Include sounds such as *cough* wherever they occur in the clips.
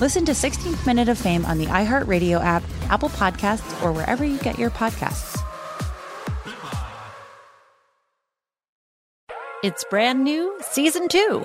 Listen to 16th Minute of Fame on the iHeartRadio app, Apple Podcasts, or wherever you get your podcasts. It's brand new, season two.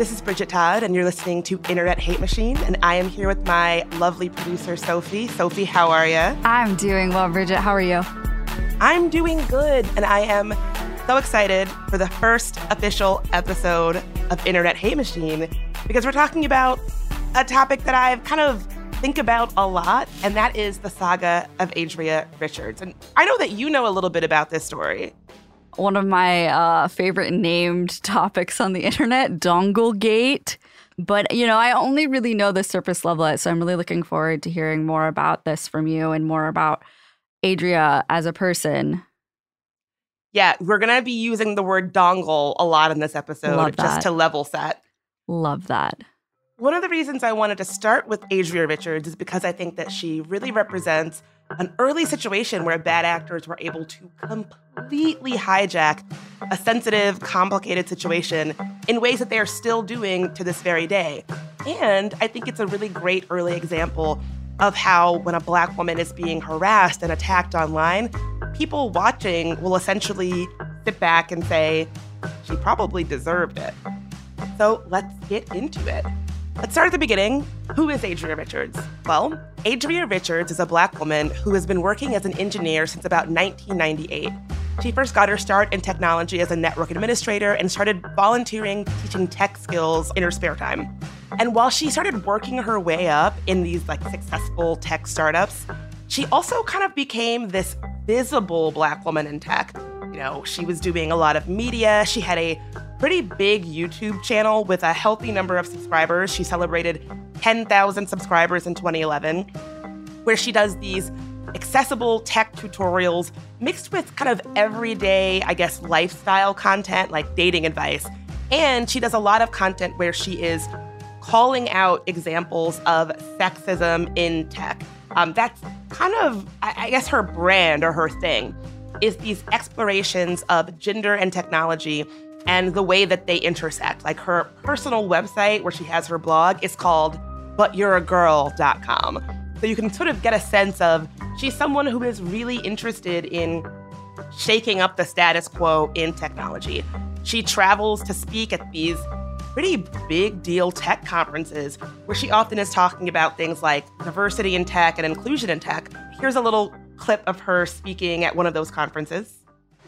This is Bridget Todd, and you're listening to Internet Hate Machine. And I am here with my lovely producer, Sophie. Sophie, how are you? I'm doing well, Bridget. How are you? I'm doing good, and I am so excited for the first official episode of Internet Hate Machine because we're talking about a topic that I've kind of think about a lot, and that is the saga of Adria Richards. And I know that you know a little bit about this story one of my uh, favorite named topics on the internet, Donglegate. But, you know, I only really know the surface level, so I'm really looking forward to hearing more about this from you and more about Adria as a person. Yeah, we're going to be using the word dongle a lot in this episode just to level set. Love that. One of the reasons I wanted to start with Adria Richards is because I think that she really represents an early situation where bad actors were able to completely hijack a sensitive, complicated situation in ways that they are still doing to this very day. And I think it's a really great early example of how, when a black woman is being harassed and attacked online, people watching will essentially sit back and say, she probably deserved it. So let's get into it. Let's start at the beginning. Who is Adria Richards? Well, Adria Richards is a black woman who has been working as an engineer since about 1998. She first got her start in technology as a network administrator and started volunteering teaching tech skills in her spare time. And while she started working her way up in these like successful tech startups, she also kind of became this visible black woman in tech. You know, she was doing a lot of media. She had a pretty big YouTube channel with a healthy number of subscribers. She celebrated 10,000 subscribers in 2011, where she does these accessible tech tutorials mixed with kind of everyday, I guess, lifestyle content like dating advice. And she does a lot of content where she is calling out examples of sexism in tech. Um, that's kind of, I guess, her brand or her thing is these explorations of gender and technology and the way that they intersect. Like her personal website where she has her blog is called butyou'reagirl.com. So you can sort of get a sense of she's someone who is really interested in shaking up the status quo in technology. She travels to speak at these pretty big deal tech conferences where she often is talking about things like diversity in tech and inclusion in tech. Here's a little clip of her speaking at one of those conferences.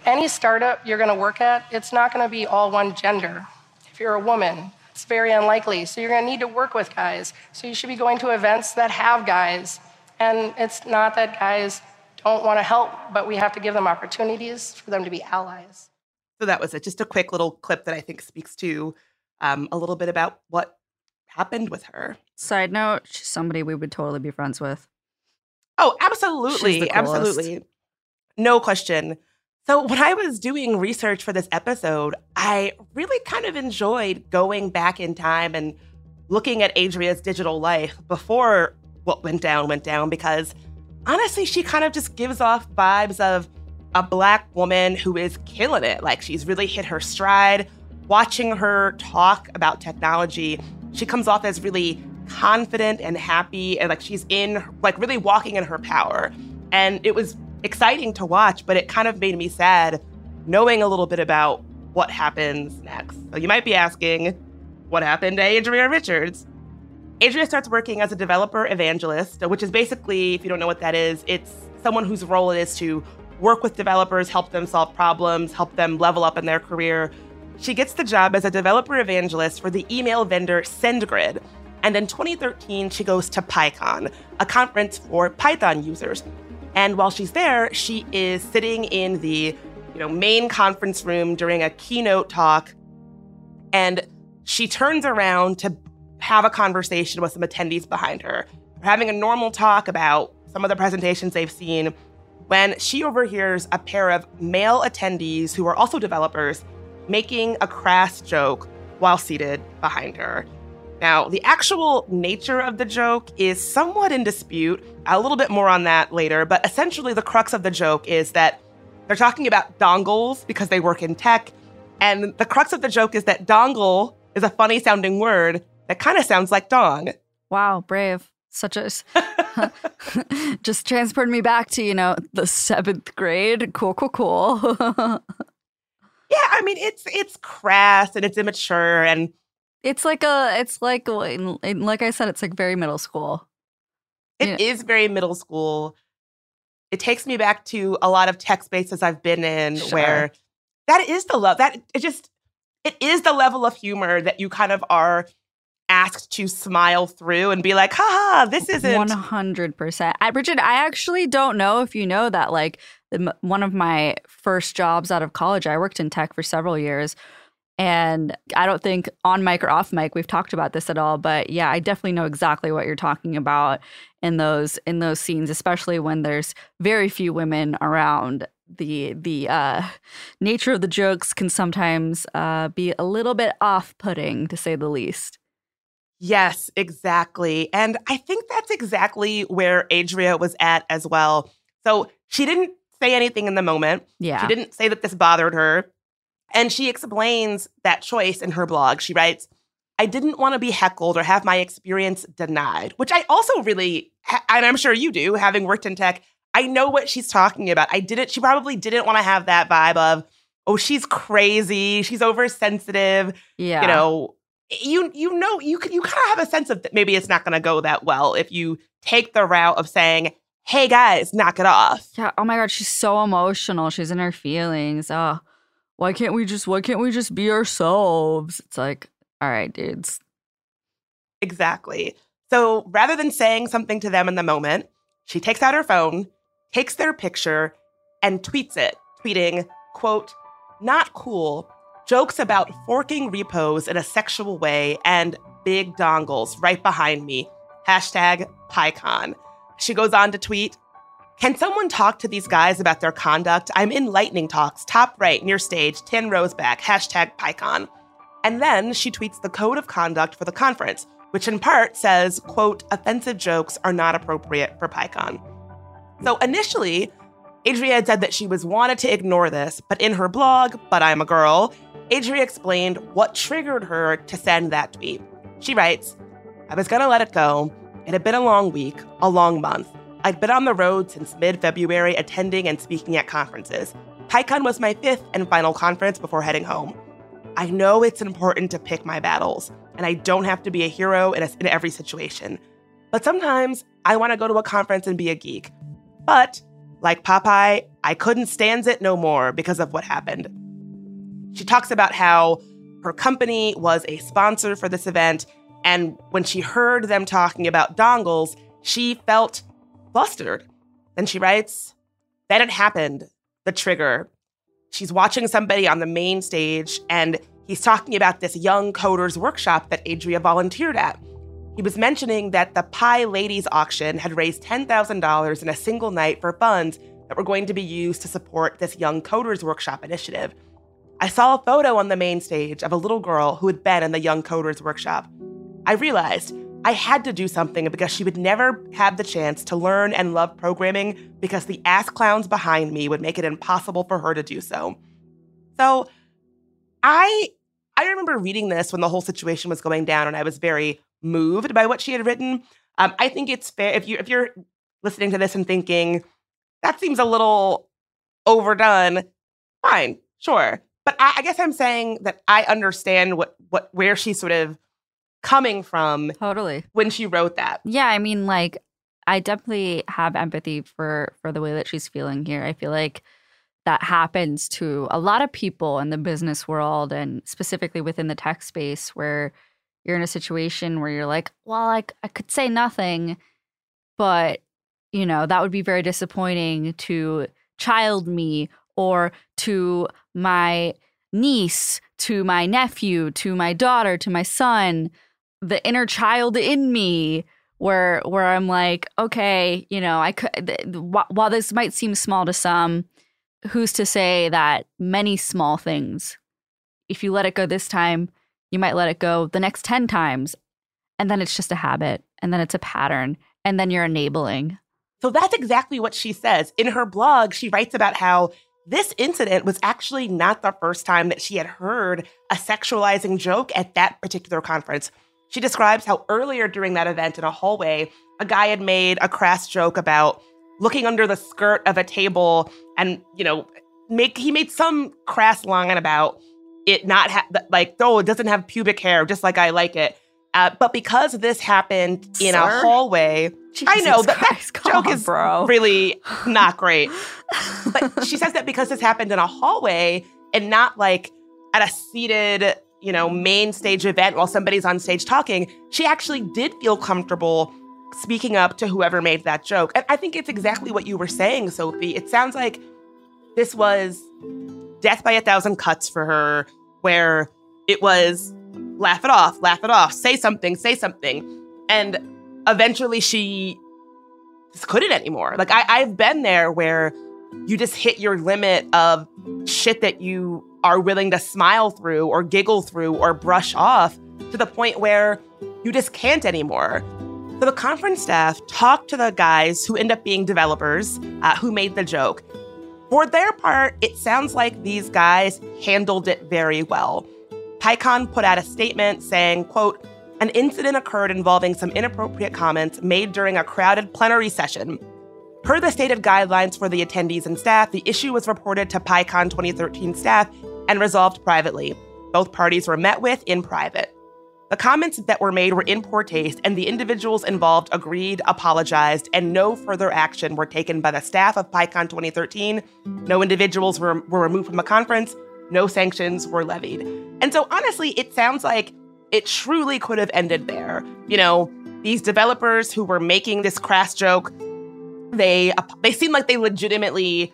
Any startup you're going to work at, it's not going to be all one gender. If you're a woman, it's very unlikely. So you're going to need to work with guys. So you should be going to events that have guys. And it's not that guys don't want to help, but we have to give them opportunities for them to be allies. So that was it. Just a quick little clip that I think speaks to um, a little bit about what happened with her. Side note, she's somebody we would totally be friends with. Oh, absolutely. Absolutely. No question. So, when I was doing research for this episode, I really kind of enjoyed going back in time and looking at Adria's digital life before what went down went down because honestly, she kind of just gives off vibes of a black woman who is killing it. Like she's really hit her stride. Watching her talk about technology, she comes off as really confident and happy and like she's in like really walking in her power. And it was exciting to watch, but it kind of made me sad knowing a little bit about what happens next. So you might be asking, what happened to Adria Richards? Adria starts working as a developer evangelist, which is basically, if you don't know what that is, it's someone whose role it is to work with developers, help them solve problems, help them level up in their career. She gets the job as a developer evangelist for the email vendor SendGrid. And in 2013, she goes to PyCon, a conference for Python users. And while she's there, she is sitting in the you know, main conference room during a keynote talk. And she turns around to have a conversation with some attendees behind her. They're having a normal talk about some of the presentations they've seen when she overhears a pair of male attendees who are also developers making a crass joke while seated behind her. Now, the actual nature of the joke is somewhat in dispute. A little bit more on that later, but essentially, the crux of the joke is that they're talking about dongles because they work in tech. And the crux of the joke is that dongle is a funny sounding word that kind of sounds like dong. Wow, brave. Such a *laughs* just transported me back to, you know, the seventh grade. Cool, cool, cool. *laughs* yeah, I mean it's it's crass and it's immature and it's like a it's like like I said, it's like very middle school. It yeah. is very middle school. It takes me back to a lot of tech spaces I've been in sure. where that is the love that it just it is the level of humor that you kind of are asked to smile through and be like, haha, this isn't 100%. I, Bridget, I actually don't know if you know that. Like, one of my first jobs out of college, I worked in tech for several years. And I don't think on mic or off mic we've talked about this at all, but yeah, I definitely know exactly what you're talking about in those in those scenes, especially when there's very few women around. The the uh, nature of the jokes can sometimes uh, be a little bit off putting, to say the least. Yes, exactly. And I think that's exactly where Adria was at as well. So she didn't say anything in the moment. Yeah. She didn't say that this bothered her. And she explains that choice in her blog. She writes, I didn't want to be heckled or have my experience denied, which I also really, and I'm sure you do, having worked in tech, I know what she's talking about. I didn't, she probably didn't want to have that vibe of, oh, she's crazy, she's oversensitive. Yeah. You know, you you know you can you kind of have a sense of that maybe it's not going to go that well if you take the route of saying, "Hey guys, knock it off." Yeah. Oh my god, she's so emotional. She's in her feelings. Oh, why can't we just why can't we just be ourselves? It's like, all right, dudes. Exactly. So rather than saying something to them in the moment, she takes out her phone, takes their picture, and tweets it, tweeting, quote, not cool, jokes about forking repos in a sexual way and big dongles right behind me. Hashtag PyCon. She goes on to tweet, can someone talk to these guys about their conduct? I'm in lightning talks, top right, near stage, 10 rows back, hashtag PyCon. And then she tweets the code of conduct for the conference, which in part says, quote, offensive jokes are not appropriate for PyCon. So initially, Adria said that she was wanted to ignore this, but in her blog, But I'm a Girl, Adria explained what triggered her to send that tweet. She writes, I was gonna let it go. It had been a long week, a long month. I'd been on the road since mid February attending and speaking at conferences. PyCon was my fifth and final conference before heading home. I know it's important to pick my battles, and I don't have to be a hero in, a, in every situation. But sometimes I want to go to a conference and be a geek. But, like Popeye, I couldn't stand it no more because of what happened. She talks about how her company was a sponsor for this event, and when she heard them talking about dongles, she felt flustered. Then she writes, Then it happened, the trigger. She's watching somebody on the main stage, and he's talking about this young coders workshop that Adria volunteered at. He was mentioning that the PyLadies auction had raised $10,000 in a single night for funds that were going to be used to support this young coders workshop initiative. I saw a photo on the main stage of a little girl who had been in the young coders workshop. I realized I had to do something because she would never have the chance to learn and love programming because the ass clowns behind me would make it impossible for her to do so. So I I remember reading this when the whole situation was going down and I was very moved by what she had written. Um, I think it's fair if you if you're listening to this and thinking that seems a little overdone, fine, sure. But I, I guess I'm saying that I understand what what where she sort of coming from Totally. when she wrote that. Yeah, I mean, like, I definitely have empathy for for the way that she's feeling here. I feel like that happens to a lot of people in the business world and specifically within the tech space where you're in a situation where you're like, well, like I could say nothing, but you know, that would be very disappointing to child me or to my niece, to my nephew, to my daughter, to my son, the inner child in me where where I'm like, okay, you know, I could th- wh- while this might seem small to some, who's to say that many small things if you let it go this time, you might let it go the next 10 times and then it's just a habit and then it's a pattern and then you're enabling. So that's exactly what she says. In her blog, she writes about how this incident was actually not the first time that she had heard a sexualizing joke at that particular conference. She describes how earlier during that event in a hallway, a guy had made a crass joke about looking under the skirt of a table and, you know, make he made some crass line about it not ha- like oh it doesn't have pubic hair just like I like it. Uh, but because this happened in a hallway, I know Jesus that, that Christ, joke on, is bro. really not great. *laughs* but she says that because this happened in a hallway and not like at a seated, you know, main stage event while somebody's on stage talking, she actually did feel comfortable speaking up to whoever made that joke. And I think it's exactly what you were saying, Sophie. It sounds like this was death by a thousand cuts for her, where it was laugh it off, laugh it off, say something, say something. And eventually she just couldn't anymore. Like I, I've been there where you just hit your limit of shit that you are willing to smile through or giggle through or brush off to the point where you just can't anymore. So the conference staff talked to the guys who end up being developers uh, who made the joke. For their part, it sounds like these guys handled it very well. PyCon put out a statement saying, quote, an incident occurred involving some inappropriate comments made during a crowded plenary session. Per the stated guidelines for the attendees and staff, the issue was reported to PyCon 2013 staff and resolved privately. Both parties were met with in private. The comments that were made were in poor taste, and the individuals involved agreed, apologized, and no further action were taken by the staff of PyCon 2013. No individuals were, were removed from the conference, no sanctions were levied. And so, honestly, it sounds like it truly could have ended there. You know, these developers who were making this crass joke, they they seemed like they legitimately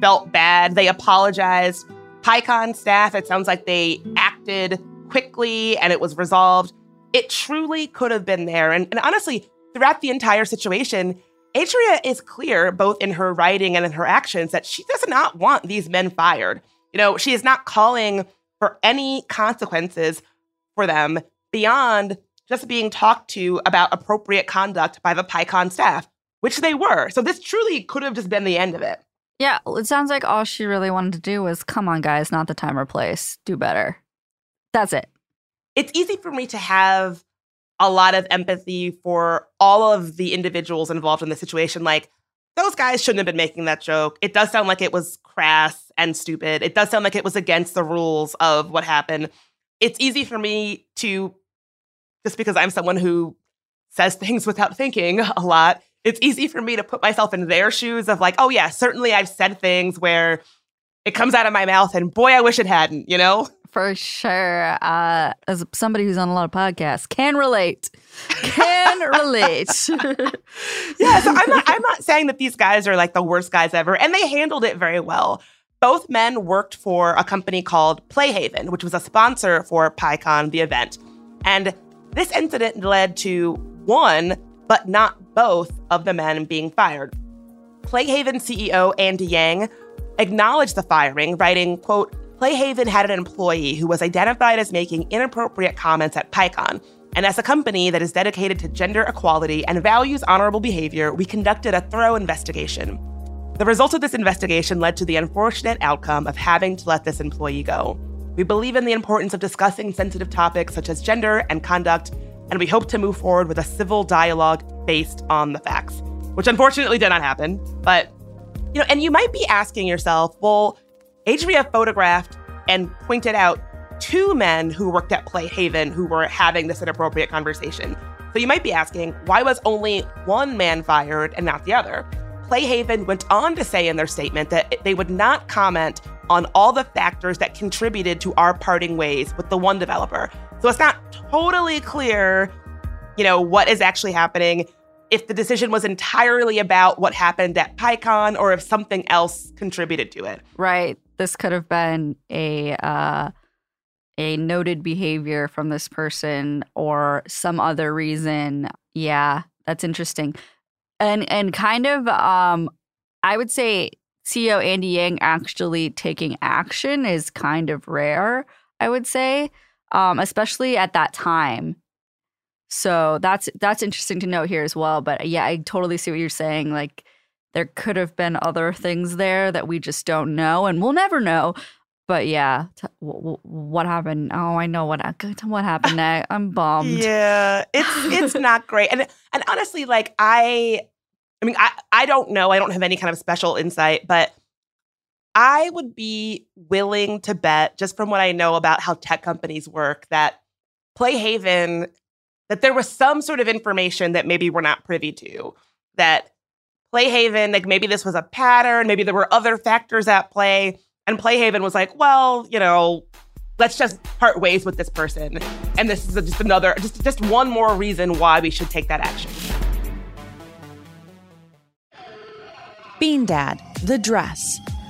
felt bad. They apologized. PyCon staff, it sounds like they acted quickly and it was resolved. It truly could have been there. And, and honestly, throughout the entire situation, Adria is clear, both in her writing and in her actions, that she does not want these men fired. You know, she is not calling for any consequences for them beyond just being talked to about appropriate conduct by the PyCon staff, which they were. So this truly could have just been the end of it. Yeah, it sounds like all she really wanted to do was come on, guys, not the time or place. Do better. That's it. It's easy for me to have a lot of empathy for all of the individuals involved in the situation. Like, those guys shouldn't have been making that joke. It does sound like it was crass and stupid. It does sound like it was against the rules of what happened. It's easy for me to, just because I'm someone who says *laughs* things without thinking a lot, it's easy for me to put myself in their shoes of like, oh, yeah, certainly I've said things where it comes out of my mouth and boy, I wish it hadn't, you know? For sure. Uh, as somebody who's on a lot of podcasts, can relate. Can *laughs* relate. *laughs* yeah, so I'm not, I'm not saying that these guys are like the worst guys ever, and they handled it very well. Both men worked for a company called Playhaven, which was a sponsor for PyCon, the event. And this incident led to one, but not both, of the men being fired. Playhaven CEO Andy Yang acknowledged the firing, writing, quote, Playhaven had an employee who was identified as making inappropriate comments at PyCon. And as a company that is dedicated to gender equality and values honorable behavior, we conducted a thorough investigation. The results of this investigation led to the unfortunate outcome of having to let this employee go. We believe in the importance of discussing sensitive topics such as gender and conduct, and we hope to move forward with a civil dialogue based on the facts, which unfortunately did not happen. But, you know, and you might be asking yourself, well, Adria photographed and pointed out two men who worked at Playhaven who were having this inappropriate conversation. So you might be asking, why was only one man fired and not the other? Playhaven went on to say in their statement that they would not comment on all the factors that contributed to our parting ways with the one developer. So it's not totally clear, you know, what is actually happening if the decision was entirely about what happened at PyCon or if something else contributed to it. Right. This could have been a uh, a noted behavior from this person or some other reason. Yeah, that's interesting. And and kind of um I would say CEO Andy Yang actually taking action is kind of rare, I would say, um, especially at that time. So that's that's interesting to note here as well. But yeah, I totally see what you're saying. Like there could have been other things there that we just don't know, and we'll never know. But yeah, t- w- w- what happened? Oh, I know what *laughs* what happened *laughs* next. I'm bummed. Yeah, it's it's *laughs* not great, and and honestly, like I, I mean, I I don't know. I don't have any kind of special insight, but I would be willing to bet, just from what I know about how tech companies work, that Playhaven that there was some sort of information that maybe we're not privy to. That Playhaven, like maybe this was a pattern, maybe there were other factors at play. And Playhaven was like, well, you know, let's just part ways with this person. And this is just another, just, just one more reason why we should take that action. Bean Dad, The Dress,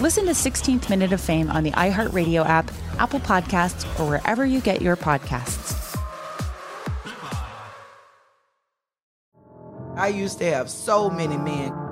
Listen to 16th Minute of Fame on the iHeartRadio app, Apple Podcasts, or wherever you get your podcasts. I used to have so many men.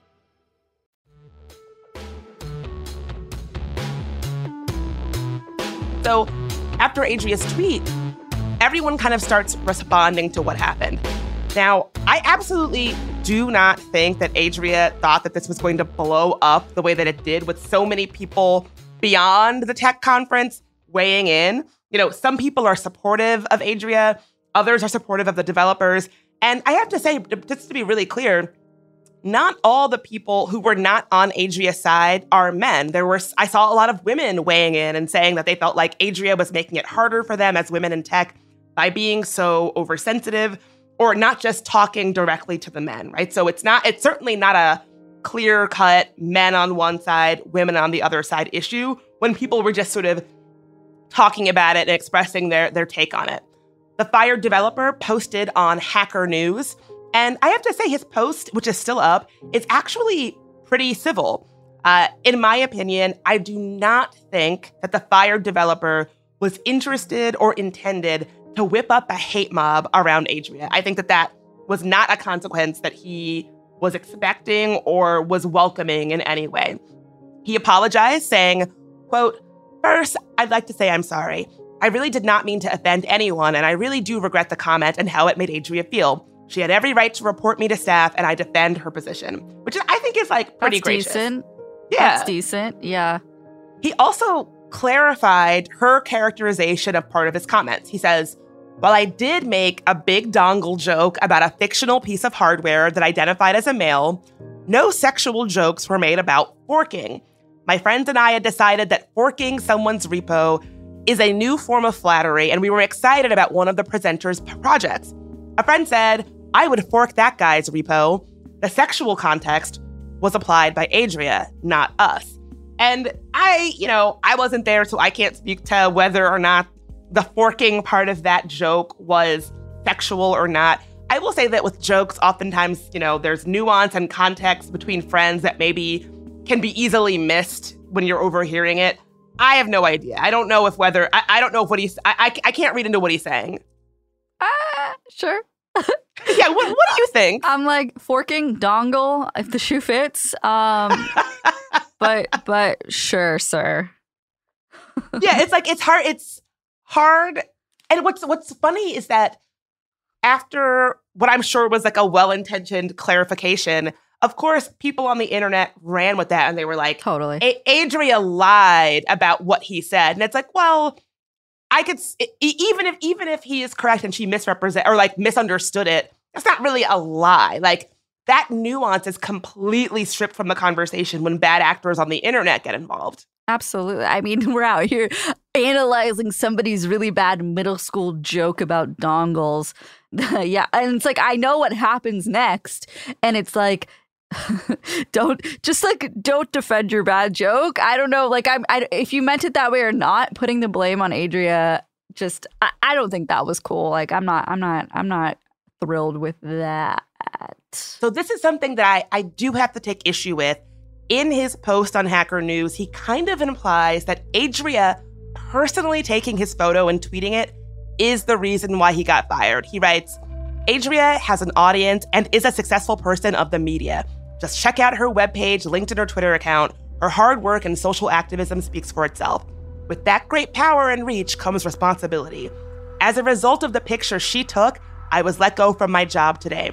So after Adria's tweet, everyone kind of starts responding to what happened. Now, I absolutely do not think that Adria thought that this was going to blow up the way that it did with so many people beyond the tech conference weighing in. You know, some people are supportive of Adria, others are supportive of the developers. And I have to say, just to be really clear, not all the people who were not on Adria's side are men. There were I saw a lot of women weighing in and saying that they felt like Adria was making it harder for them as women in tech by being so oversensitive or not just talking directly to the men, right? So it's not it's certainly not a clear cut men on one side, women on the other side issue when people were just sort of talking about it and expressing their their take on it. The fired developer posted on Hacker News and I have to say, his post, which is still up, is actually pretty civil. Uh, in my opinion, I do not think that the fired developer was interested or intended to whip up a hate mob around Adria. I think that that was not a consequence that he was expecting or was welcoming in any way. He apologized, saying, quote, First, I'd like to say I'm sorry. I really did not mean to offend anyone, and I really do regret the comment and how it made Adria feel. She had every right to report me to staff, and I defend her position, which I think is like pretty That's gracious. decent. Yeah. That's decent. Yeah. He also clarified her characterization of part of his comments. He says, While I did make a big dongle joke about a fictional piece of hardware that identified as a male, no sexual jokes were made about forking. My friends and I had decided that forking someone's repo is a new form of flattery, and we were excited about one of the presenter's projects. A friend said, I would fork that guy's repo. The sexual context was applied by Adria, not us. And I, you know, I wasn't there, so I can't speak to whether or not the forking part of that joke was sexual or not. I will say that with jokes, oftentimes, you know, there's nuance and context between friends that maybe can be easily missed when you're overhearing it. I have no idea. I don't know if whether, I, I don't know if what he's, I, I, I can't read into what he's saying. Ah, sure. *laughs* *laughs* yeah, what, what do you think? I'm like forking dongle if the shoe fits. Um, but but sure, sir. *laughs* yeah, it's like it's hard. It's hard. And what's what's funny is that after what I'm sure was like a well-intentioned clarification, of course, people on the internet ran with that and they were like, "Totally, A- Adria lied about what he said," and it's like, well. I could even if even if he is correct and she misrepresent or like misunderstood it, that's not really a lie. Like that nuance is completely stripped from the conversation when bad actors on the internet get involved. Absolutely. I mean, we're out here analyzing somebody's really bad middle school joke about dongles. *laughs* yeah, and it's like I know what happens next, and it's like *laughs* don't just like don't defend your bad joke. I don't know, like I'm I, if you meant it that way or not, putting the blame on Adria just I, I don't think that was cool. Like I'm not I'm not I'm not thrilled with that. So this is something that I I do have to take issue with. In his post on Hacker News, he kind of implies that Adria personally taking his photo and tweeting it is the reason why he got fired. He writes, Adria has an audience and is a successful person of the media. Just check out her webpage, linked in her Twitter account. Her hard work and social activism speaks for itself. With that great power and reach comes responsibility. As a result of the picture she took, I was let go from my job today.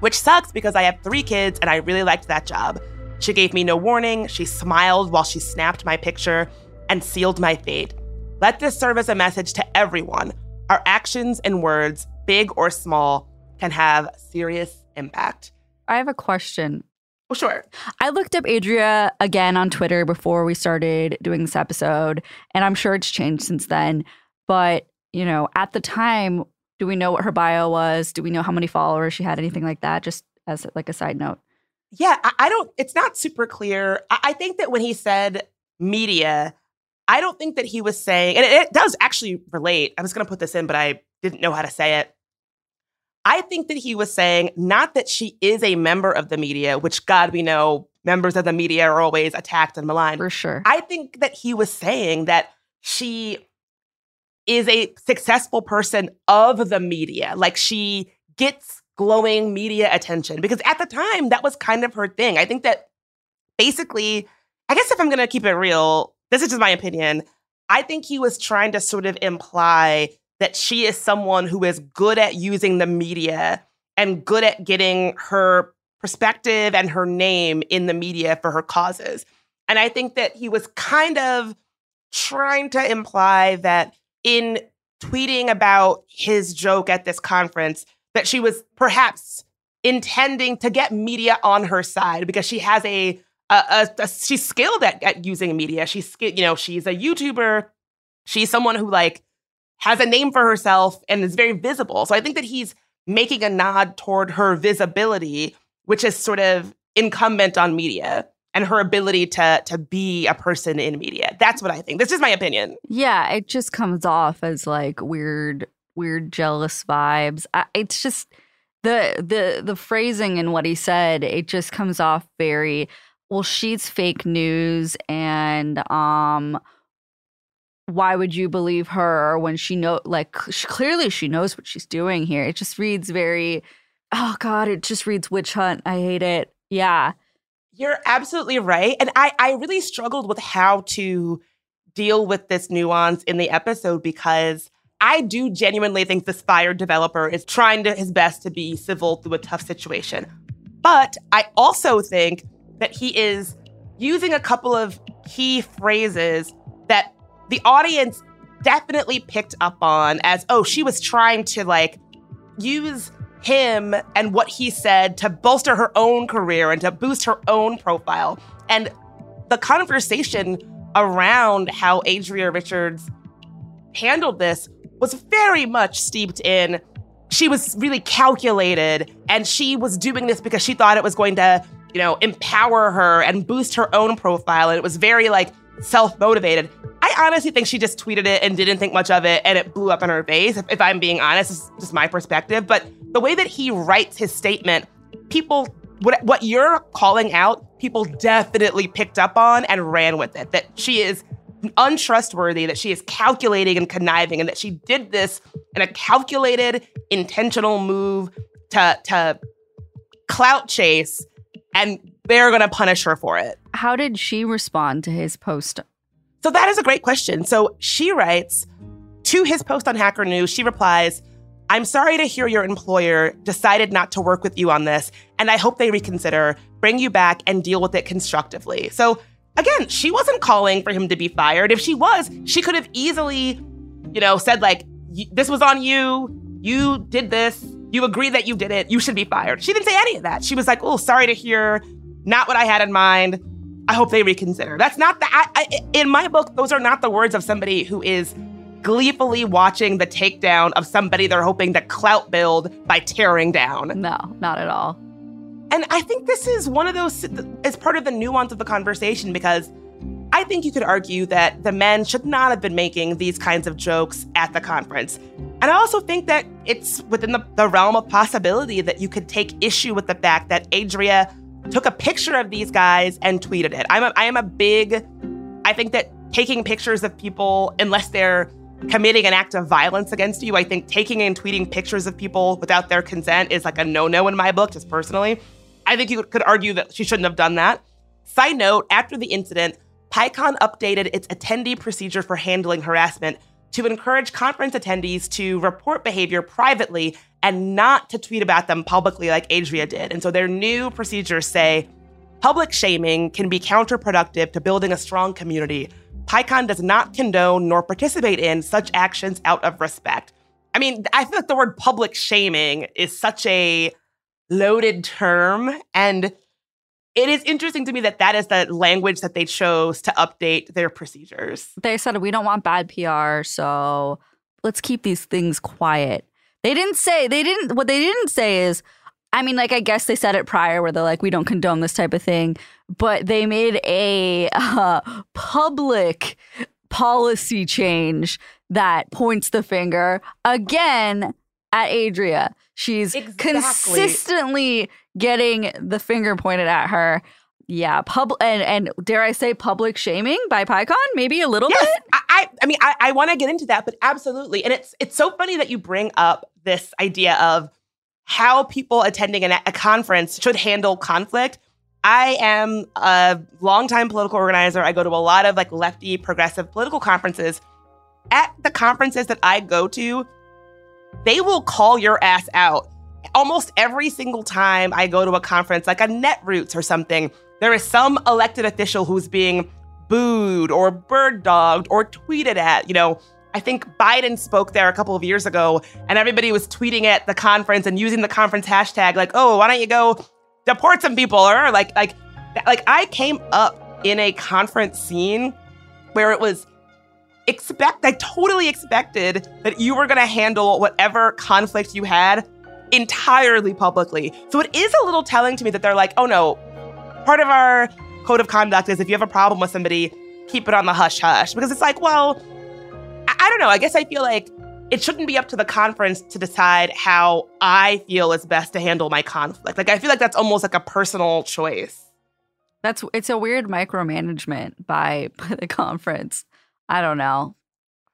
Which sucks because I have three kids and I really liked that job. She gave me no warning, she smiled while she snapped my picture, and sealed my fate. Let this serve as a message to everyone. Our actions and words, big or small, can have serious impact. I have a question. Well, sure. I looked up Adria again on Twitter before we started doing this episode, and I'm sure it's changed since then. But, you know, at the time, do we know what her bio was? Do we know how many followers she had? Anything like that? Just as like a side note. Yeah, I, I don't, it's not super clear. I, I, think that when he said media, I don't think that he was saying, and it, it does actually relate. I was going to put this in, but I didn't know how to say it. I think that he was saying not that she is a member of the media, which God we know members of the media are always attacked and maligned. For sure. I think that he was saying that she is a successful person of the media. Like she gets glowing media attention because at the time that was kind of her thing. I think that basically, I guess if I'm going to keep it real, this is just my opinion. I think he was trying to sort of imply that she is someone who is good at using the media and good at getting her perspective and her name in the media for her causes. And I think that he was kind of trying to imply that in tweeting about his joke at this conference, that she was perhaps intending to get media on her side because she has a, a, a, a she's skilled at, at using media. She's you know she's a YouTuber. She's someone who like has a name for herself and is very visible. So I think that he's making a nod toward her visibility which is sort of incumbent on media and her ability to to be a person in media. That's what I think. This is my opinion. Yeah, it just comes off as like weird, weird jealous vibes. I, it's just the the the phrasing and what he said. It just comes off very well. She's fake news, and um, why would you believe her when she know like clearly she knows what she's doing here? It just reads very oh god, it just reads witch hunt. I hate it. Yeah. You're absolutely right. And I I really struggled with how to deal with this nuance in the episode because I do genuinely think this fired developer is trying to his best to be civil through a tough situation. But I also think that he is using a couple of key phrases that the audience definitely picked up on as oh she was trying to like use him and what he said to bolster her own career and to boost her own profile. And the conversation around how Adria Richards handled this was very much steeped in she was really calculated and she was doing this because she thought it was going to, you know, empower her and boost her own profile. And it was very like self motivated. I honestly think she just tweeted it and didn't think much of it and it blew up in her face. If, if I'm being honest, it's just my perspective. But the way that he writes his statement, people, what, what you're calling out, people definitely picked up on and ran with it. That she is untrustworthy, that she is calculating and conniving, and that she did this in a calculated, intentional move to, to clout chase, and they're going to punish her for it. How did she respond to his post? So that is a great question. So she writes to his post on Hacker News, she replies, I'm sorry to hear your employer decided not to work with you on this, and I hope they reconsider, bring you back, and deal with it constructively. So, again, she wasn't calling for him to be fired. If she was, she could have easily, you know, said, like, this was on you, you did this, you agree that you did it, you should be fired. She didn't say any of that. She was like, oh, sorry to hear, not what I had in mind. I hope they reconsider. That's not the, I, I, in my book, those are not the words of somebody who is gleefully watching the takedown of somebody they're hoping to clout build by tearing down. No, not at all. And I think this is one of those, as part of the nuance of the conversation, because I think you could argue that the men should not have been making these kinds of jokes at the conference. And I also think that it's within the, the realm of possibility that you could take issue with the fact that Adria took a picture of these guys and tweeted it. I'm a, I am a big, I think that taking pictures of people, unless they're committing an act of violence against you. I think taking and tweeting pictures of people without their consent is like a no no in my book, just personally. I think you could argue that she shouldn't have done that. Side note after the incident, PyCon updated its attendee procedure for handling harassment to encourage conference attendees to report behavior privately and not to tweet about them publicly like Adria did. And so their new procedures say public shaming can be counterproductive to building a strong community PyCon does not condone nor participate in such actions out of respect. I mean, I feel like the word public shaming is such a loaded term. And it is interesting to me that that is the language that they chose to update their procedures. They said, we don't want bad PR, so let's keep these things quiet. They didn't say, they didn't, what they didn't say is, I mean, like, I guess they said it prior where they're like, we don't condone this type of thing, but they made a uh, public policy change that points the finger again at Adria. She's Exactly. consistently getting the finger pointed at her. Yeah, pub and and dare I say public shaming by PyCon? Maybe a little Yes, bit. I, I, I mean, I, I want to get into that, but absolutely, and it's it's so funny that you bring up this idea of how people attending an, a conference should handle conflict. I am a longtime political organizer. I go to a lot of like lefty, progressive political conferences. At the conferences that I go to, they will call your ass out. Almost every single time I go to a conference, like a Netroots or something, there is some elected official who's being booed or bird dogged or tweeted at. You know, I think Biden spoke there a couple of years ago and everybody was tweeting at the conference and using the conference hashtag like, oh, why don't you go deport some people? Or like, like, like I came up in a conference scene where it was expect I totally expected that you were going to handle whatever conflict you had entirely publicly. So it is a little telling to me that they're like, "Oh no, part of our code of conduct is if you have a problem with somebody, keep it on the hush hush." Because it's like, well, I, don't know. I guess I feel like it shouldn't be up to the conference to decide how I feel is best to handle my conflict. Like I feel like that's almost like a personal choice. That's it's a weird micromanagement by, *laughs* by the conference. I don't know.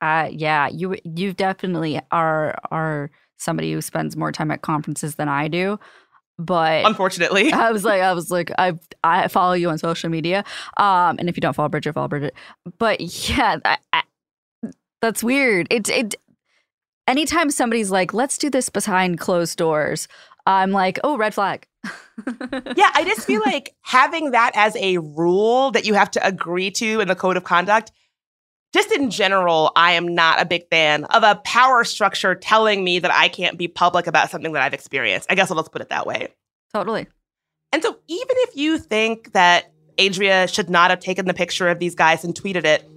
Uh yeah, you you definitely are are somebody who spends more time at conferences than I do. But Unfortunately. *laughs* I was like, I was like, I I follow you on social media, um, and if you don't follow Bridget, follow Bridget. But yeah, I, I, that's weird. It it. Anytime somebody's like, let's do this behind closed doors, I'm like, oh, red flag. *laughs* yeah, I just feel like having that as a rule that you have to agree to in the code of conduct, just in general, I am not a big fan of a power structure telling me that I can't be public about something that I've experienced. I guess let's put it that way. Totally. And so, even if you think that Adria should not have taken the picture of these guys and tweeted it,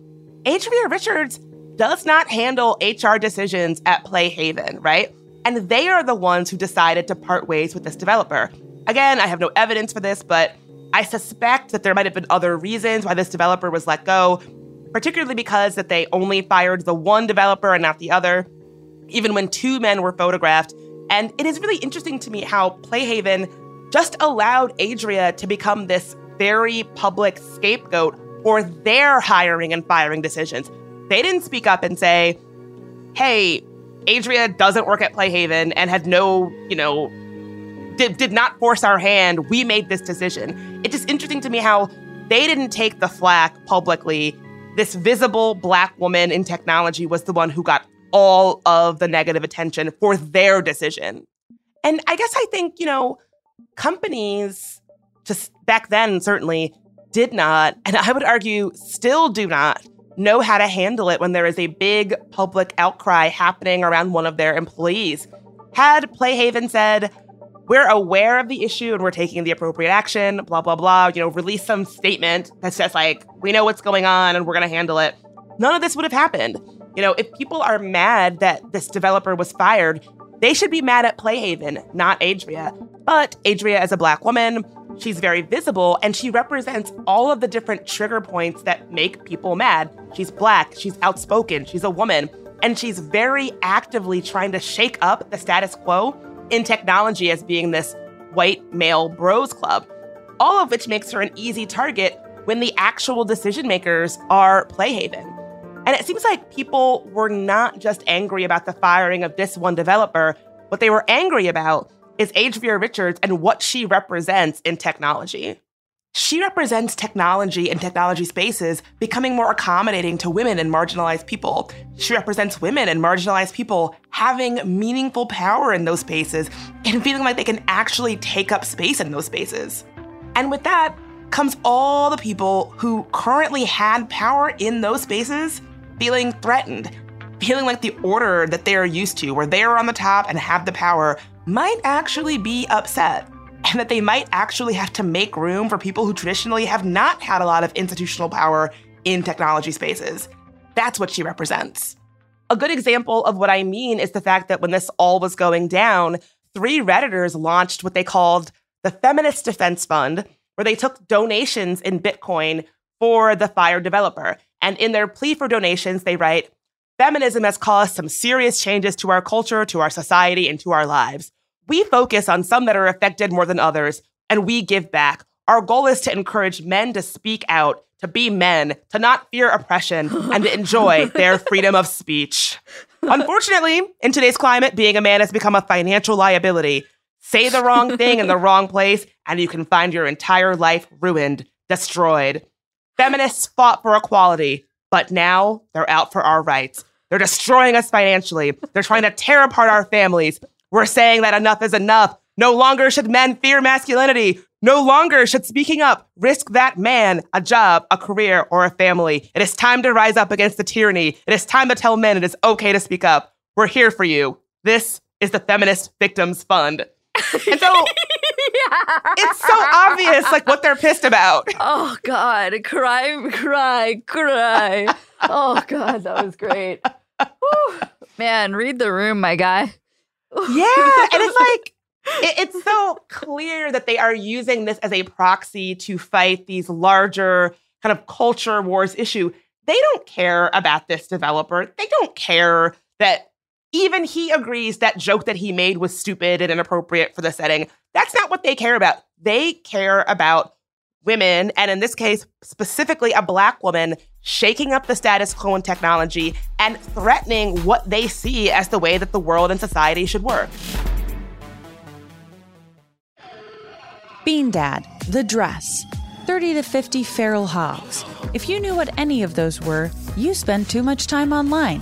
Adria Richards does not handle HR decisions at Playhaven, right? And they are the ones who decided to part ways with this developer. Again, I have no evidence for this, but I suspect that there might have been other reasons why this developer was let go, particularly because that they only fired the one developer and not the other, even when two men were photographed. And it is really interesting to me how Playhaven just allowed Adria to become this very public scapegoat for their hiring and firing decisions. They didn't speak up and say, hey, Adria doesn't work at Playhaven and had no, you know, did, did not force our hand. We made this decision. It's just interesting to me how they didn't take the flack publicly. This visible black woman in technology was the one who got all of the negative attention for their decision. And I guess I think, you know, companies just back then certainly did not, and I would argue still do not, know how to handle it when there is a big public outcry happening around one of their employees. Had Playhaven said, we're aware of the issue and we're taking the appropriate action, blah, blah, blah, you know, release some statement that says, like, we know what's going on and we're going to handle it, none of this would have happened. You know, if people are mad that this developer was fired, they should be mad at Playhaven, not Adria. But Adria is a black woman. She's very visible and she represents all of the different trigger points that make people mad. She's black, she's outspoken, she's a woman, and she's very actively trying to shake up the status quo in technology as being this white male bros club. All of which makes her an easy target when the actual decision makers are Playhaven. And it seems like people were not just angry about the firing of this one developer. What they were angry about is Adria Richards and what she represents in technology. She represents technology and technology spaces becoming more accommodating to women and marginalized people. She represents women and marginalized people having meaningful power in those spaces and feeling like they can actually take up space in those spaces. And with that comes all the people who currently had power in those spaces feeling threatened, feeling like the order that they are used to, where they are on the top and have the power, might actually be upset. *laughs* And that they might actually have to make room for people who traditionally have not had a lot of institutional power in technology spaces. That's what she represents. A good example of what I mean is the fact that when this all was going down, three Redditors launched what they called the Feminist Defense Fund, where they took donations in Bitcoin for the Fire developer. And in their plea for donations, they write, feminism has caused some serious changes to our culture, to our society, and to our lives. We focus on some that are affected more than others, and we give back. Our goal is to encourage men to speak out, to be men, to not fear oppression, and to enjoy *laughs* their freedom of speech. Unfortunately, in today's climate, being a man has become a financial liability. Say the wrong thing in the *laughs* wrong place, and you can find your entire life ruined, destroyed. Feminists fought for equality, but now they're out for our rights. They're destroying us financially. They're trying to tear apart our families. We're saying that enough is enough. No longer should men fear masculinity. No longer should speaking up risk that man a job, a career, or a family. It is time to rise up against the tyranny. It is time to tell men it is okay to speak up. We're here for you. This is the Feminist Victims Fund. And so *laughs* it's so obvious, like what they're pissed about. Oh God, cry, cry, cry. *laughs* Oh God, that was great. Man, read the room, my guy. Yeah, and it's like *laughs* it, it's so clear that they are using this as a proxy to fight these larger kind of culture wars issue. They don't care about this developer. They don't care that even he agrees that joke that he made was stupid and inappropriate for the setting. That's not what they care about. They care about women, and in this case, specifically a black woman, shaking up the status quo in technology and threatening what they see as the way that the world and society should work. Bean Dad, The Dress, 30 to 50 Feral Hogs. If you knew what any of those were, you spend too much time online.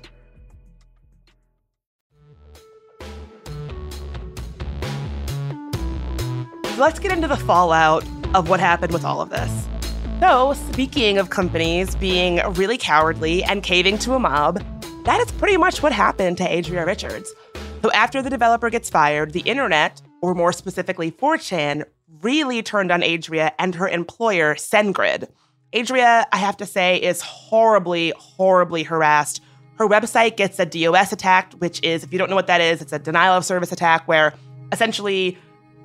Let's get into the fallout of what happened with all of this. So, speaking of companies being really cowardly and caving to a mob, that is pretty much what happened to Adria Richards. So, after the developer gets fired, the internet or more specifically 4chan, really turned on Adria and her employer, SendGrid. Adria, I have to say, is horribly, horribly harassed. Her website gets a DOS attack, which is, if you don't know what that is, it's a denial of service attack where essentially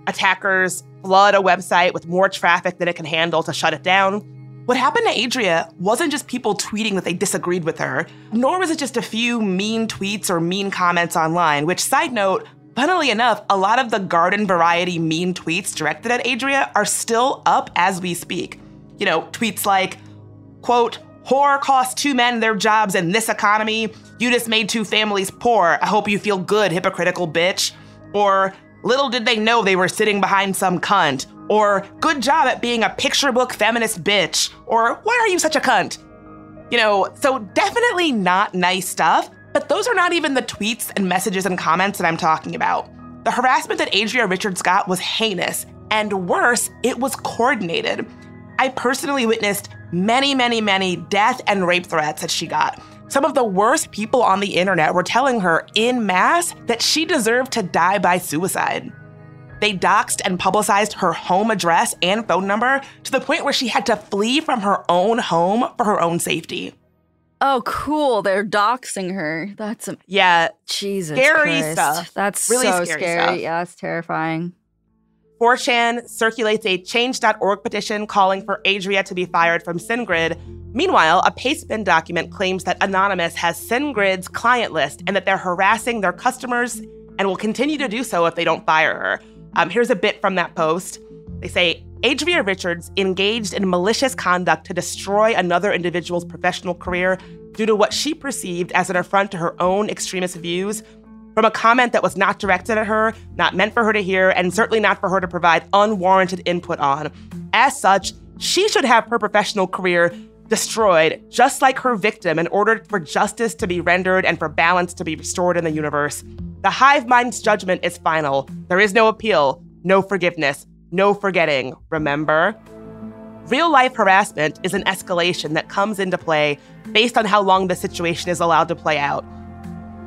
attackers flood a website with more traffic than it can handle to shut it down. What happened to Adria wasn't just people tweeting that they disagreed with her, nor was it just a few mean tweets or mean comments online, which, side note, funnily enough, a lot of the garden variety mean tweets directed at Adria are still up as we speak. You know, tweets like, quote, Whore cost two men their jobs in this economy. You just made two families poor. I hope you feel good, hypocritical bitch. Or, little did they know they were sitting behind some cunt. Or, good job at being a picture book feminist bitch. Or, why are you such a cunt? You know, so definitely not nice stuff, but those are not even the tweets and messages and comments that I'm talking about. The harassment that Adria Richards got was heinous, and worse, it was coordinated. I personally witnessed many, many, many death and rape threats that she got. Some of the worst people on the internet were telling her in mass that she deserved to die by suicide. They doxed and publicized her home address and phone number to the point where she had to flee from her own home for her own safety. Oh, cool. They're doxing her. That's a yeah, Jesus. Scary Christ. stuff. That's Really so scary scary. Yeah, it's terrifying. 4chan circulates a change.org petition calling for Adria to be fired from SendGrid. Meanwhile, a Pastebin document claims that Anonymous has SendGrid's client list and that they're harassing their customers and will continue to do so if they don't fire her. Um, here's a bit from that post. They say Adria Richards engaged in malicious conduct to destroy another individual's professional career due to what she perceived as an affront to her own extremist views from a comment that was not directed at her, not meant for her to hear, and certainly not for her to provide unwarranted input on. As such, she should have her professional career destroyed, just like her victim, in order for justice to be rendered and for balance to be restored in the universe. The hive mind's judgment is final. There is no appeal, no forgiveness, no forgetting. Remember? Real life harassment is an escalation that comes into play based on how long the situation is allowed to play out.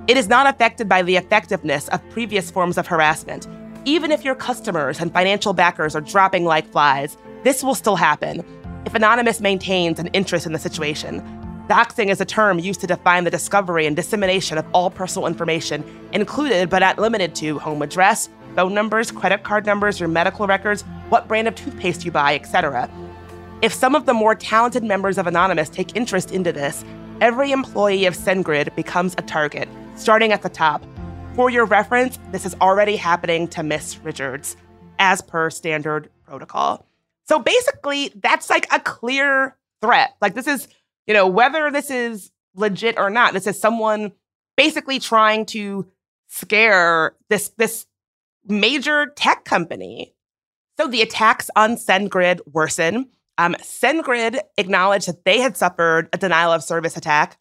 It is not affected by the effectiveness of previous forms of harassment. Even if your customers and financial backers are dropping like flies, this will still happen if Anonymous maintains an interest in the situation. Doxing is a term used to define the discovery and dissemination of all personal information, included but not limited to home address, phone numbers, credit card numbers, your medical records, what brand of toothpaste you buy, etc. If some of the more talented members of Anonymous take interest into this, every employee of SendGrid becomes a target, starting at the top. For your reference, this is already happening to Miss Richards, as per standard protocol. So basically, that's like a clear threat. Like, this is, you know, whether this is legit or not, this is someone basically trying to scare this, this major tech company. So the attacks on SendGrid worsen. Um, SendGrid acknowledged that they had suffered a denial of service attack.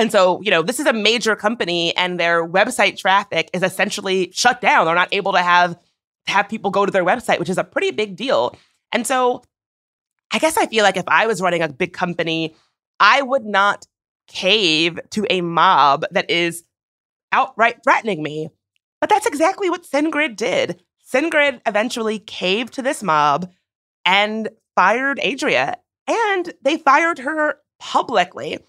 And so, you know, this is a major company and their website traffic is essentially shut down. They're not able to have have people go to their website, which is a pretty big deal. And so I guess I feel like if I was running a big company, I would not cave to a mob that is outright threatening me. But that's exactly what SendGrid did. SendGrid eventually caved to this mob and fired Adria. And they fired her publicly.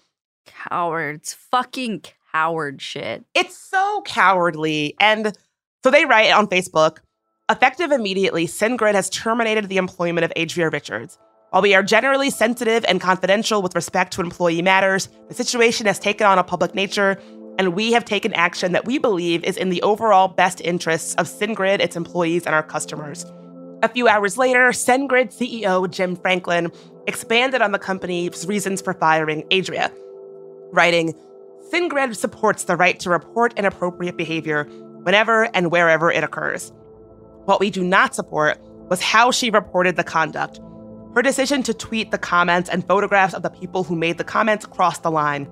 Cowards. Fucking coward shit. It's so cowardly. And so they write on Facebook effective immediately, SendGrid has terminated the employment of Adria Richards. While we are generally sensitive and confidential with respect to employee matters, the situation has taken on a public nature, and we have taken action that we believe is in the overall best interests of SendGrid, its employees, and our customers. A few hours later, SendGrid CEO Jim Franklin expanded on the company's reasons for firing Adria, writing, SendGrid supports the right to report inappropriate behavior whenever and wherever it occurs. What we do not support was how she reported the conduct. Her decision to tweet the comments and photographs of the people who made the comments crossed the line.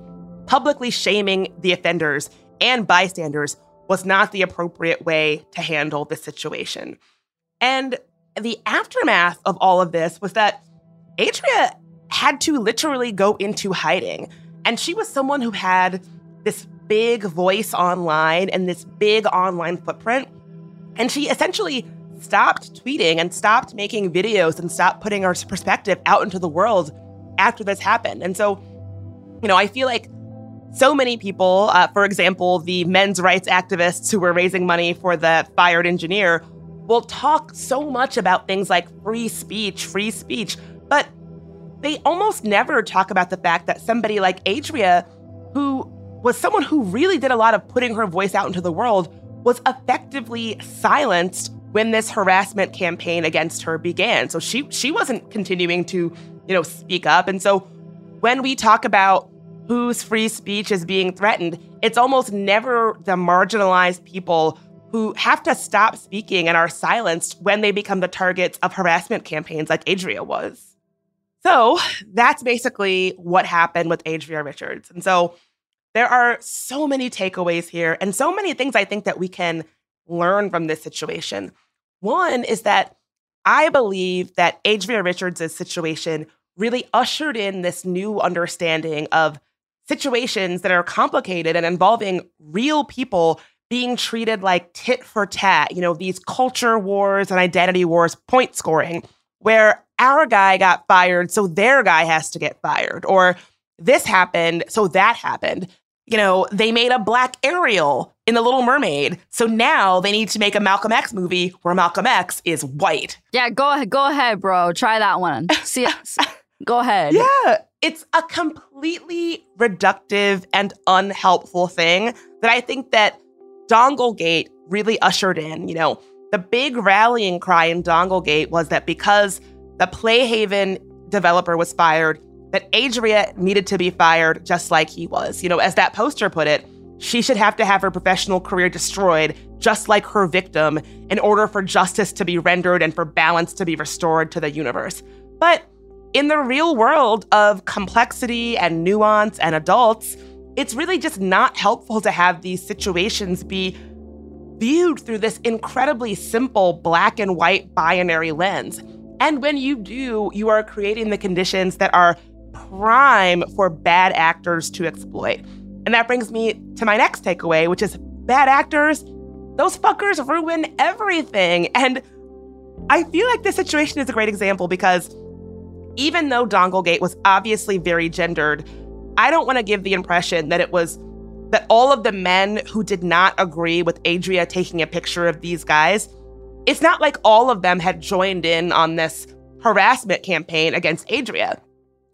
Publicly shaming the offenders and bystanders was not the appropriate way to handle the situation. And the aftermath of all of this was that Adria had to literally go into hiding. And she was someone who had this big voice online and this big online footprint. And she essentially stopped tweeting and stopped making videos and stopped putting her perspective out into the world after this happened. And so, you know, I feel like so many people, uh, for example, the men's rights activists who were raising money for the fired engineer, will talk so much about things like free speech, free speech, but they almost never talk about the fact that somebody like Adria, who was someone who really did a lot of putting her voice out into the world, was effectively silenced when this harassment campaign against her began. So she she wasn't continuing to, you know, speak up. And so when we talk about whose free speech is being threatened, it's almost never the marginalized people who have to stop speaking and are silenced when they become the targets of harassment campaigns like Adria was. So that's basically what happened with Adria Richards. And so there are so many takeaways here and so many things I think that we can learn from this situation. One is that I believe that Adria Richards' situation really ushered in this new understanding of situations that are complicated and involving real people being treated like tit for tat, you know, these culture wars and identity wars, point scoring, where our guy got fired, so their guy has to get fired, or this happened, so that happened. You know, they made a black Ariel in The Little Mermaid, so now they need to make a Malcolm X movie where Malcolm X is white. Yeah, go ahead, go ahead, bro. Try that one. See, *laughs* go ahead. Yeah, it's a completely reductive and unhelpful thing that I think that Donglegate really ushered in. You know, the big rallying cry in Donglegate was that because the Playhaven developer was fired, that Adria needed to be fired just like he was. You know, as that poster put it, she should have to have her professional career destroyed just like her victim in order for justice to be rendered and for balance to be restored to the universe. But in the real world of complexity and nuance and adults, it's really just not helpful to have these situations be viewed through this incredibly simple black and white binary lens. And when you do, you are creating the conditions that are prime for bad actors to exploit. And that brings me to my next takeaway, which is bad actors, those fuckers ruin everything. And I feel like this situation is a great example because even though Donglegate was obviously very gendered, I don't want to give the impression that it was that all of the men who did not agree with Adria taking a picture of these guys, it's not like all of them had joined in on this harassment campaign against Adria.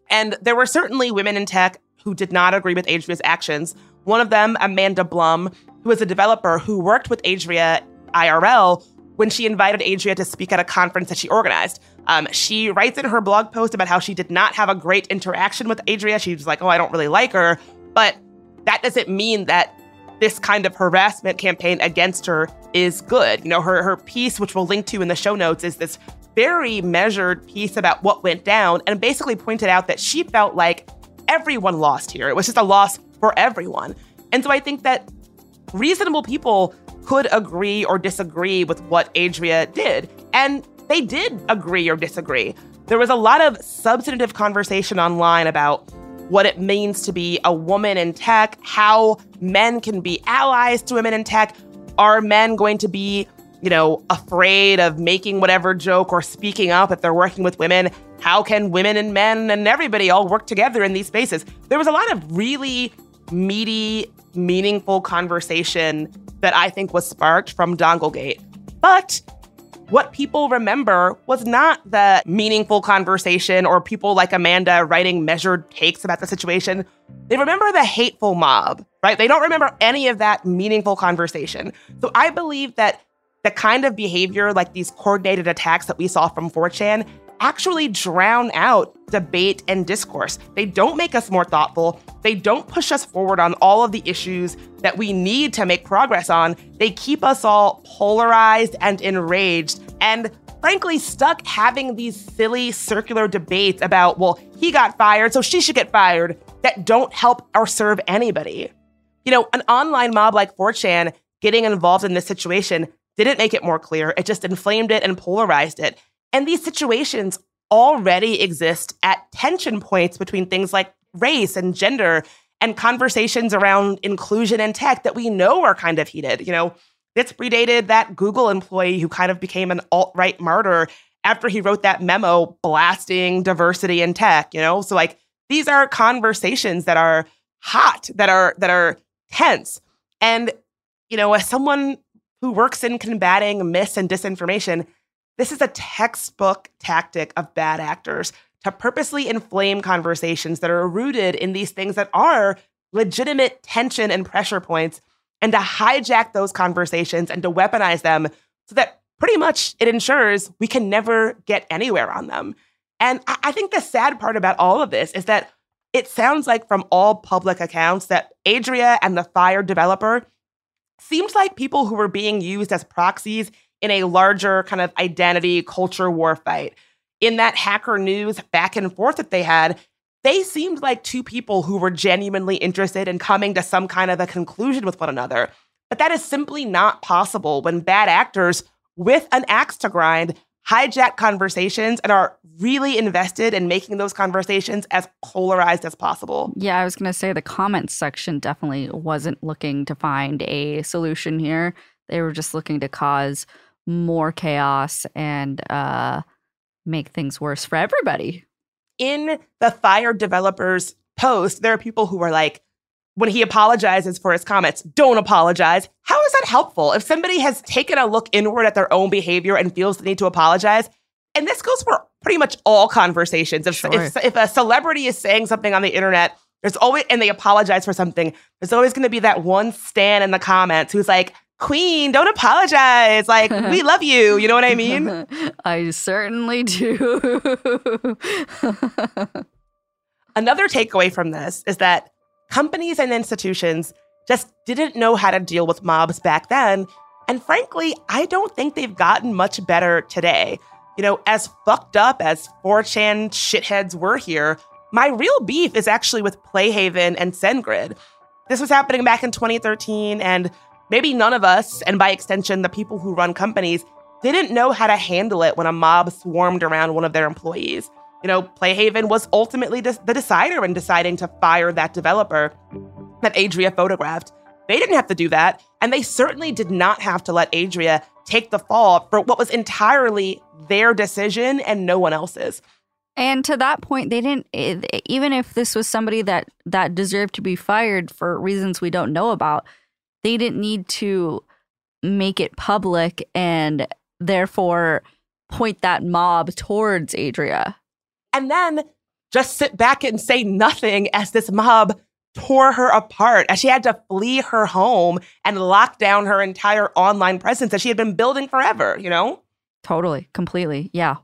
And there were certainly women in tech who did not agree with Adria's actions. One of them, Amanda Blum, who is a developer who worked with Adria IRL when she invited Adria to speak at a conference that she organized. Um, she writes in her blog post about how she did not have a great interaction with Adria. She was like, oh, I don't really like her. But that doesn't mean that this kind of harassment campaign against her is good. You know, her, her piece, which we'll link to in the show notes, is this very measured piece about what went down and basically pointed out that she felt like everyone lost here. It was just a loss for everyone. And so I think that reasonable people could agree or disagree with what Adria did. And they did agree or disagree. There was a lot of substantive conversation online about what it means to be a woman in tech, how men can be allies to women in tech. Are men going to be, you know, afraid of making whatever joke or speaking up if they're working with women? How can women and men and everybody all work together in these spaces? There was a lot of really meaty, meaningful conversation that I think was sparked from Donglegate. But what people remember was not the meaningful conversation or people like Amanda writing measured takes about the situation. They remember the hateful mob, right? They don't remember any of that meaningful conversation. So I believe that the kind of behavior like these coordinated attacks that we saw from 4chan actually drown out debate and discourse. They don't make us more thoughtful. They don't push us forward on all of the issues that we need to make progress on. They keep us all polarized and enraged and frankly stuck having these silly circular debates about, well, he got fired, so she should get fired, that don't help or serve anybody. You know, an online mob like 4chan getting involved in this situation didn't make it more clear. It just inflamed it and polarized it. And these situations already exist at tension points between things like race and gender and conversations around inclusion and tech that we know are kind of heated. You know, This predated that Google employee who kind of became an alt right martyr after he wrote that memo blasting diversity in tech, you know? So, like, these are conversations that are hot, that are, that are tense. And, you know, as someone who works in combating myths and disinformation, this is a textbook tactic of bad actors to purposely inflame conversations that are rooted in these things that are legitimate tension and pressure points, and to hijack those conversations and to weaponize them so that pretty much it ensures we can never get anywhere on them. And I think the sad part about all of this is that it sounds like from all public accounts that Adria and the fired developer seems like people who were being used as proxies in a larger kind of identity culture war fight. In that hacker news back and forth that they had, they seemed like two people who were genuinely interested in coming to some kind of a conclusion with one another. But that is simply not possible when bad actors with an axe to grind hijack conversations and are really invested in making those conversations as polarized as possible. Yeah, I was going to say the comments section definitely wasn't looking to find a solution here. They were just looking to cause more chaos and uh, make things worse for everybody. In the fire developers post, there are people who are like, when he apologizes for his comments, don't apologize. How is that helpful? If somebody has taken a look inward at their own behavior and feels the need to apologize, and this goes for pretty much all conversations. If, sure. if, if a celebrity is saying something on the internet, there's always, and they apologize for something, there's always going to be that one stan in the comments who's like, Queen, don't apologize. Like, we love you. You know what I mean? *laughs* I certainly do. *laughs* Another takeaway from this is that companies and institutions just didn't know how to deal with mobs back then. And frankly, I don't think they've gotten much better today. You know, as fucked up as 4chan shitheads were here, my real beef is actually with Playhaven and SendGrid. This was happening back in 2013, and maybe none of us, and by extension, the people who run companies, didn't know how to handle it when a mob swarmed around one of their employees. You know, Playhaven was ultimately the decider in deciding to fire that developer that Adria photographed. They didn't have to do that, and they certainly did not have to let Adria take the fall for what was entirely their decision and no one else's. And to that point, they didn't. Eh, even if this was somebody that that deserved to be fired for reasons we don't know about, they didn't need to make it public and therefore point that mob towards Adria. And then just sit back and say nothing as this mob tore her apart, as she had to flee her home and lock down her entire online presence that she had been building forever, you know? Totally, completely. Yeah.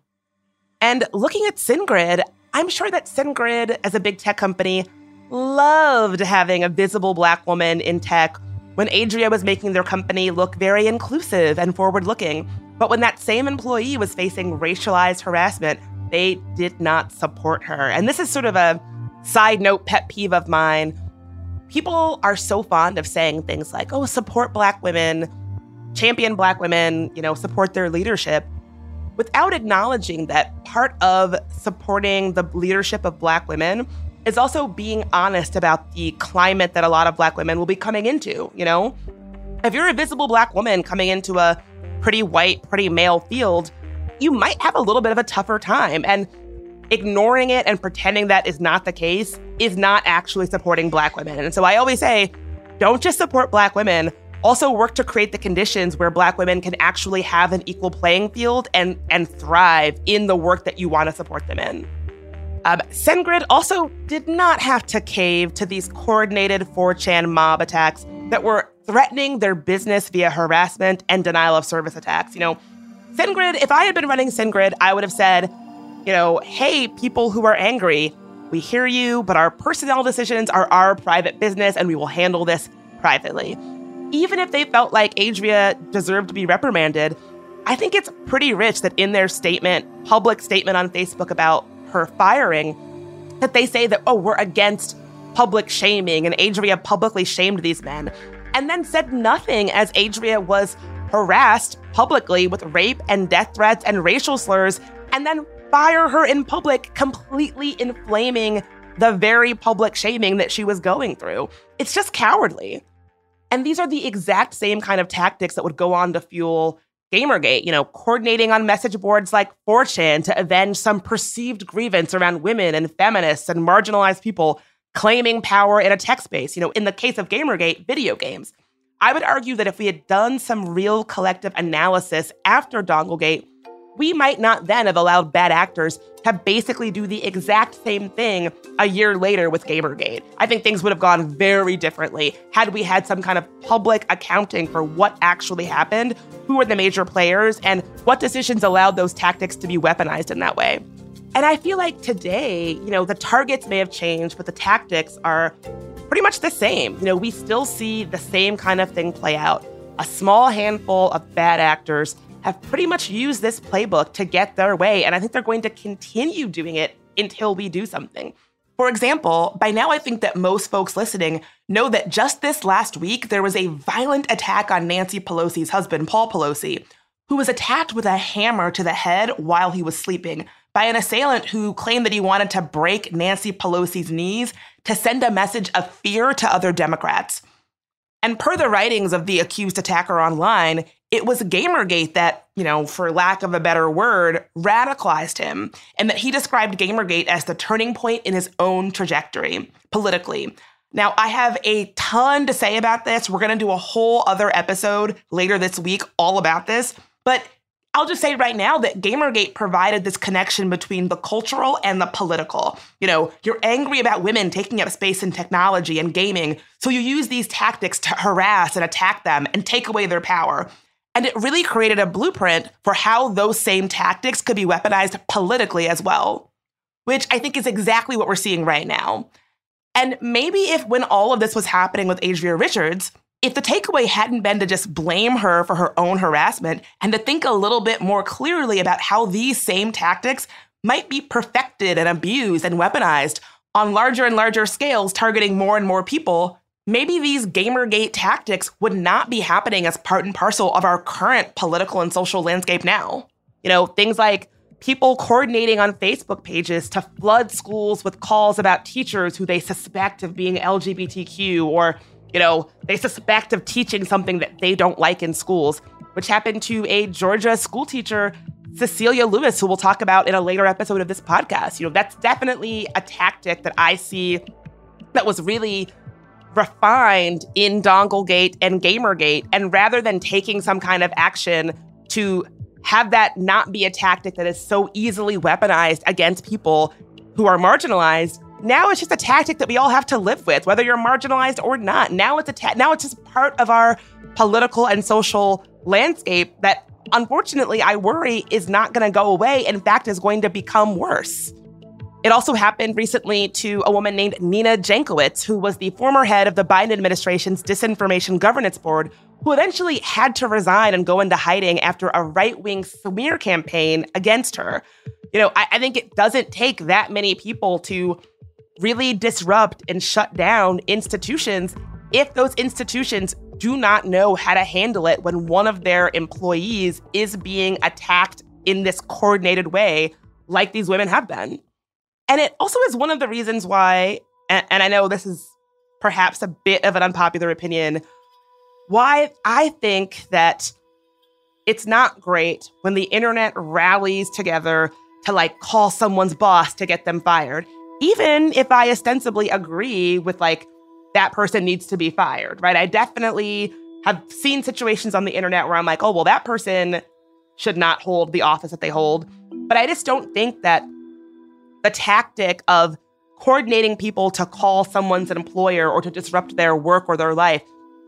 And looking at SendGrid, I'm sure that SendGrid, as a big tech company, loved having a visible black woman in tech when Adria was making their company look very inclusive and forward looking. But when that same employee was facing racialized harassment, they did not support her. And this is sort of a side note pet peeve of mine. People are so fond of saying things like, oh, support Black women, champion Black women, you know, support their leadership, without acknowledging that part of supporting the leadership of Black women is also being honest about the climate that a lot of black women will be coming into, you know? If you're a visible black woman coming into a pretty white, pretty male field, you might have a little bit of a tougher time. And ignoring it and pretending that is not the case is not actually supporting black women. And so I always say, don't just support black women, also work to create the conditions where black women can actually have an equal playing field and and thrive in the work that you want to support them in. Um, SendGrid also did not have to cave to these coordinated 4chan mob attacks that were threatening their business via harassment and denial of service attacks. You know, SendGrid, if I had been running SendGrid, I would have said, you know, hey, people who are angry, we hear you, but our personnel decisions are our private business and we will handle this privately. Even if they felt like Adria deserved to be reprimanded, I think it's pretty rich that in their statement, public statement on Facebook about her firing that they say that, oh, we're against public shaming and Adria publicly shamed these men, and then said nothing as Adria was harassed publicly with rape and death threats and racial slurs, and then fire her in public, completely inflaming the very public shaming that she was going through. It's just cowardly. And these are the exact same kind of tactics that would go on to fuel Gamergate, you know, coordinating on message boards like 4chan to avenge some perceived grievance around women and feminists and marginalized people claiming power in a tech space. You know, in the case of Gamergate, video games. I would argue that if we had done some real collective analysis after Donglegate, we might not then have allowed bad actors to basically do the exact same thing a year later with Gamergate. I think things would have gone very differently had we had some kind of public accounting for what actually happened, who were the major players, and what decisions allowed those tactics to be weaponized in that way. And I feel like today, you know, the targets may have changed, but the tactics are pretty much the same. You know, we still see the same kind of thing play out. A small handful of bad actors have pretty much used this playbook to get their way, and I think they're going to continue doing it until we do something. For example, by now I think that most folks listening know that just this last week there was a violent attack on Nancy Pelosi's husband, Paul Pelosi, who was attacked with a hammer to the head while he was sleeping by an assailant who claimed that he wanted to break Nancy Pelosi's knees to send a message of fear to other Democrats. And per the writings of the accused attacker online, it was Gamergate that, you know, for lack of a better word, radicalized him, and that he described Gamergate as the turning point in his own trajectory politically. Now, I have a ton to say about this. We're going to do a whole other episode later this week all about this. But I'll just say right now that Gamergate provided this connection between the cultural and the political. You know, you're angry about women taking up space in technology and gaming, so you use these tactics to harass and attack them and take away their power. And it really created a blueprint for how those same tactics could be weaponized politically as well, which I think is exactly what we're seeing right now. And maybe if when all of this was happening with Adria Richards, if the takeaway hadn't been to just blame her for her own harassment and to think a little bit more clearly about how these same tactics might be perfected and abused and weaponized on larger and larger scales, targeting more and more people, maybe these Gamergate tactics would not be happening as part and parcel of our current political and social landscape now. You know, things like people coordinating on Facebook pages to flood schools with calls about teachers who they suspect of being LGBTQ or you know, they suspect of teaching something that they don't like in schools, which happened to a Georgia school teacher, Cecilia Lewis, who we'll talk about in a later episode of this podcast. You know, that's definitely a tactic that I see that was really refined in Donglegate and Gamergate. And rather than taking some kind of action to have that not be a tactic that is so easily weaponized against people who are marginalized, now it's just a tactic that we all have to live with, whether you're marginalized or not. Now it's a ta- now it's just part of our political and social landscape that unfortunately I worry is not going to go away. In fact, is going to become worse. It also happened recently to a woman named Nina Jankowicz, who was the former head of the Biden administration's Disinformation Governance Board, who eventually had to resign and go into hiding after a right wing smear campaign against her. You know, I, I think it doesn't take that many people to really disrupt and shut down institutions if those institutions do not know how to handle it when one of their employees is being attacked in this coordinated way, like these women have been. And it also is one of the reasons why, and, and I know this is perhaps a bit of an unpopular opinion, why I think that it's not great when the internet rallies together to like call someone's boss to get them fired even if I ostensibly agree with like that person needs to be fired, right? I definitely have seen situations on the internet where I'm like, oh, well, that person should not hold the office that they hold. But I just don't think that the tactic of coordinating people to call someone's employer or to disrupt their work or their life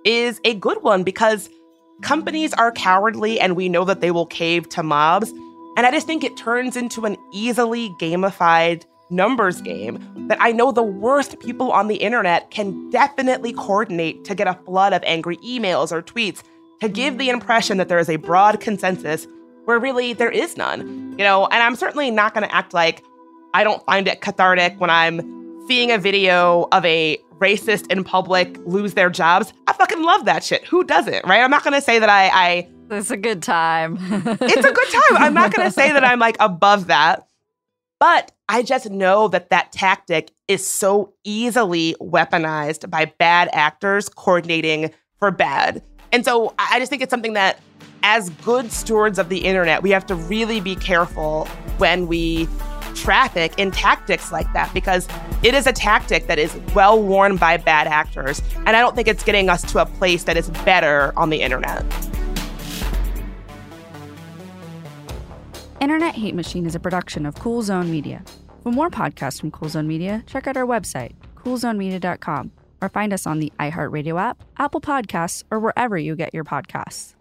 is a good one because companies are cowardly and we know that they will cave to mobs. And I just think it turns into an easily gamified numbers game that I know the worst people on the internet can definitely coordinate to get a flood of angry emails or tweets to give the impression that there is a broad consensus where really there is none. You know, and I'm certainly not going to act like I don't find it cathartic when I'm seeing a video of a racist in public lose their jobs. I fucking love that shit. Who doesn't, right? I'm not to say that I, I it's a good time. *laughs* it's a good time. I'm not to say that I'm like above that. But I just know that that tactic is so easily weaponized by bad actors coordinating for bad. And so I just think it's something that, as good stewards of the internet, we have to really be careful when we traffic in tactics like that because it is a tactic that is well worn by bad actors. And I don't think it's getting us to a place that is better on the internet. Internet Hate Machine is a production of Cool Zone Media. For more podcasts from Cool Zone Media, check out our website, coolzonemedia.com, or find us on the iHeartRadio app, Apple Podcasts, or wherever you get your podcasts.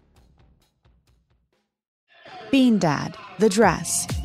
Bean Dad, The Dress,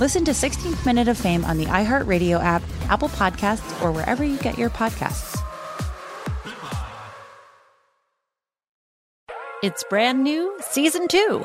Listen to 16th Minute of Fame on the iHeartRadio app, Apple Podcasts, or wherever you get your podcasts. It's brand new, season two.